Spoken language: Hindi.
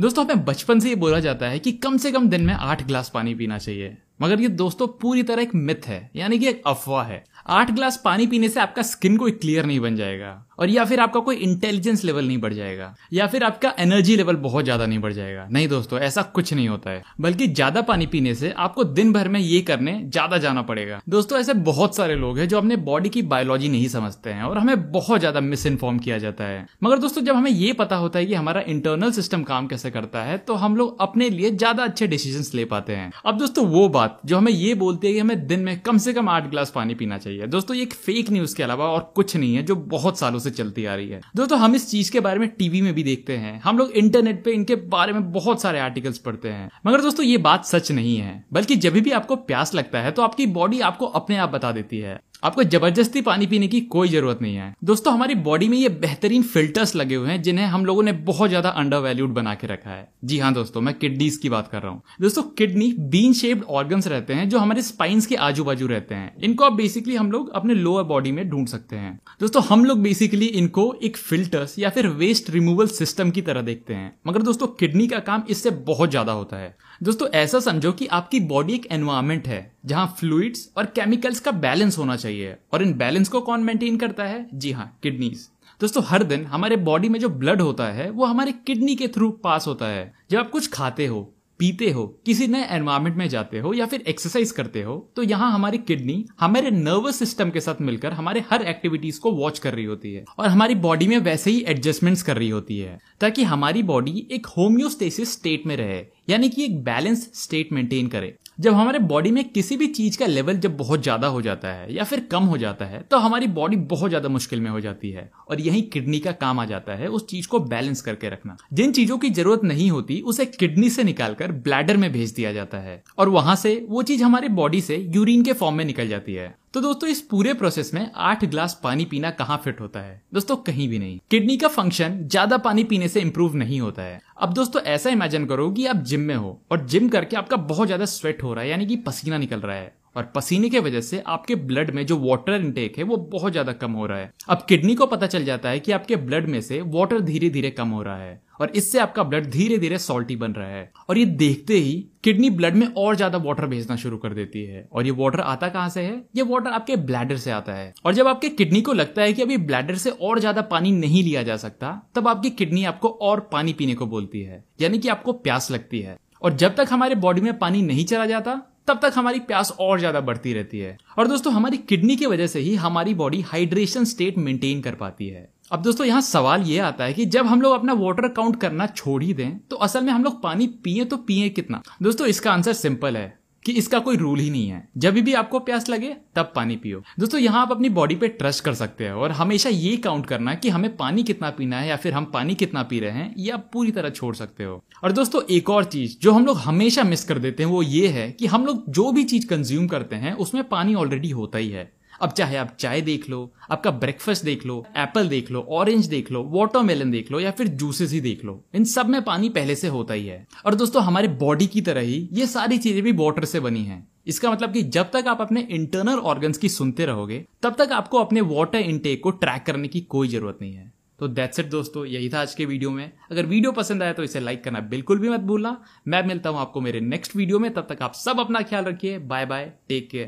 दोस्तों, हमें बचपन से ही बोला जाता है कि कम से कम दिन में आठ ग्लास पानी पीना चाहिए। मगर ये दोस्तों, पूरी तरह एक मिथ है, यानी कि एक अफवाह है। आठ ग्लास पानी पीने से आपका स्किन कोई क्लियर नहीं बन जाएगा, और या फिर आपका कोई इंटेलिजेंस लेवल नहीं बढ़ जाएगा, या फिर आपका एनर्जी लेवल बहुत ज़्यादा नहीं बढ़ जाएगा। नहीं दोस्तों, ऐसा कुछ नहीं होता है, बल्कि ज़्यादा पानी पीने से आपको दिन भर में ये करने ज़्यादा जाना पड़ेगा। दोस्तों, ऐसे बहुत सारे लोग हैं जो अपने बॉडी की बायोलॉजी नहीं समझते हैं, और हमें बहुत ज़्यादा मिस इन्फॉर्म किया जाता है। मगर दोस्तों, जब हमें ये पता होता है कि हमारा इंटरनल सिस्टम काम कैसे करता है तो हम लोग अपने लिए ज़्यादा अच्छे डिसीज़न ले पाते हैं। अब दोस्तों, वो बात जो हमें ये बोलती है कि हमें दिन में कम से कम आठ गिलास पानी पीना चाहिए दोस्तों, ये एक फेक न्यूज़ के अलावा और कुछ नहीं है, जो बहुत सालों से चलती आ रही है। दोस्तों, हम इस चीज़ के बारे में टीवी में भी देखते हैं। हम लोग इंटरनेट पे इनके बारे में बहुत सारे आर्टिकल्स पढ़ते हैं। मगर दोस्तों, ये बात सच नहीं है। बल्कि जब भी आपको प्यास लगता है तो आपकी बॉडी आपको अपने आप बता देती है। आपको ज़बरदस्ती पानी पीने की कोई ज़रूरत नहीं है। दोस्तों, हमारी बॉडी में ये बेहतरीन फिल्टर्स लगे हुए हैं, जिन्हें हम लोगों ने बहुत ज़्यादा अंडर वैल्यूड बना के रखा है। जी हाँ दोस्तों, मैं किडनीज की बात कर रहा हूँ। दोस्तों किडनी बीन शेप्ड ऑर्गन्स रहते हैं, जो हमारे स्पाइन्स के आजू बाजू रहते हैं। इनको आप बेसिकली हम लोग अपने लोअर बॉडी में ढूंढ सकते हैं। दोस्तों, हम लोग बेसिकली इनको एक फिल्टर्स या फिर वेस्ट रिमूवल सिस्टम की तरह देखते हैं। मगर दोस्तों किडनी का काम इससे बहुत ज़्यादा होता है। दोस्तों, ऐसा समझो कि आपकी बॉडी एक एनवायरमेंट है। जहाँ फ्लूइड्स और केमिकल्स का बैलेंस होना चाहिए। और इन बैलेंस को कौन मेंटेन करता है? जी हाँ किडनीज दोस्तों, हर दिन हमारे बॉडी में जो ब्लड होता है, वो हमारे किडनी के थ्रू पास होता है। जब आप कुछ खाते हो, पीते हो, किसी नए एनवायरमेंट में जाते हो या फिर एक्सरसाइज करते हो तो यहाँ हमारी किडनी हमारे नर्वस सिस्टम के साथ मिलकर हमारे हर एक्टिविटीज़ को वॉच कर रही होती है। और हमारी बॉडी में वैसे ही एडजस्टमेंट्स कर रही होती है, ताकि हमारी बॉडी एक होम्योस्टेसिस स्टेट में रहे, यानी कि एक बैलेंस स्टेट मेंटेन करे। जब हमारे बॉडी में किसी भी चीज़ का लेवल जब बहुत ज़्यादा हो जाता है या फिर कम हो जाता है तो हमारी बॉडी बहुत ज़्यादा मुश्किल में हो जाती है और यही किडनी का काम आ जाता है उस चीज़ को बैलेंस करके रखना। जिन चीज़ों की ज़रूरत नहीं होती, उसे किडनी से निकालकर ब्लैडर में भेज दिया जाता है और वहाँ से वो चीज़ हमारे बॉडी से यूरिन के फॉर्म में निकल जाती है। तो दोस्तों, इस पूरे प्रोसेस में आठ ग्लास पानी पीना कहाँ फिट होता है? दोस्तों, कहीं भी नहीं। किडनी का फ़ंक्शन ज़्यादा पानी पीने से इम्प्रूव नहीं होता है। अब दोस्तों, ऐसा इमेजिन करो कि आप जिम में हो और जिम करके आपका बहुत ज़्यादा स्वेट हो रहा है, यानी कि पसीना निकल रहा है। और पसीने की वजह से आपके ब्लड में जो वाटर इनटेक है, वो बहुत ज़्यादा कम हो रहा है। अब किडनी को पता चल जाता है कि आपके ब्लड में से वाटर धीरे धीरे कम हो रहा है और इससे आपका ब्लड धीरे धीरे सॉल्टी बन रहा है। और ये देखते ही किडनी ब्लड में और ज़्यादा वाटर भेजना शुरू कर देती है। और ये वाटर आता कहाँ से है? ये वाटर आपके ब्लैडर से आता है। और जब आपके किडनी को लगता है कि अभी ब्लैडर से और ज़्यादा पानी नहीं लिया जा सकता, तब आपकी किडनी आपको और पानी पीने को बोलती है, यानी कि आपको प्यास लगती है। और जब तक हमारे बॉडी में पानी नहीं चला जाता तब तक हमारी प्यास और ज़्यादा बढ़ती रहती है। और दोस्तों, हमारी किडनी की वजह से ही हमारी बॉडी हाइड्रेशन स्टेट मेंटेन कर पाती है। अब दोस्तों, यहाँ सवाल ये आता है कि जब हम लोग अपना वाटर काउंट करना छोड़ ही दें तो असल में हम लोग पानी पिए तो पिए कितना? दोस्तों, इसका आंसर सिंपल है। कि इसका कोई रूल ही नहीं है। जब भी आपको प्यास लगे, तब पानी पियो। दोस्तों, यहाँ आप अपनी बॉडी पे ट्रस्ट कर सकते हैं और हमेशा ये काउंट करना कि हमें पानी कितना पीना है या फिर हम पानी कितना पी रहे हैं, ये आप पूरी तरह छोड़ सकते हो। और दोस्तों, एक और चीज़ जो हम लोग हमेशा मिस कर देते हैं, वो ये है कि हम लोग जो भी चीज़ कंज्यूम करते हैं, उसमें पानी ऑलरेडी होता ही है। अब चाहे आप चाय देख लो, आपका ब्रेकफास्ट देख लो एप्पल देख लो ऑरेंज देख लो वाटरमेलन देख लो या फिर जूसेस ही देख लो, इन सब में पानी पहले से होता ही है। और दोस्तों, हमारे बॉडी की तरह ही ये सारी चीज़ें भी वाटर से बनी है। इसका मतलब कि जब तक आप अपने इंटरनल ऑर्गन्स की सुनते रहोगे, तब तक आपको अपने वाटर इनटेक को ट्रैक करने की कोई ज़रूरत नहीं है। तो दैट्स इट दोस्तों, यही था आज के वीडियो में। अगर वीडियो पसंद आया तो इसे लाइक करना बिल्कुल भी मत भूलना। मैं मिलता हूँ आपको मेरे नेक्स्ट वीडियो में, तब तक आप सब अपना ख्याल रखिए। Bye bye take care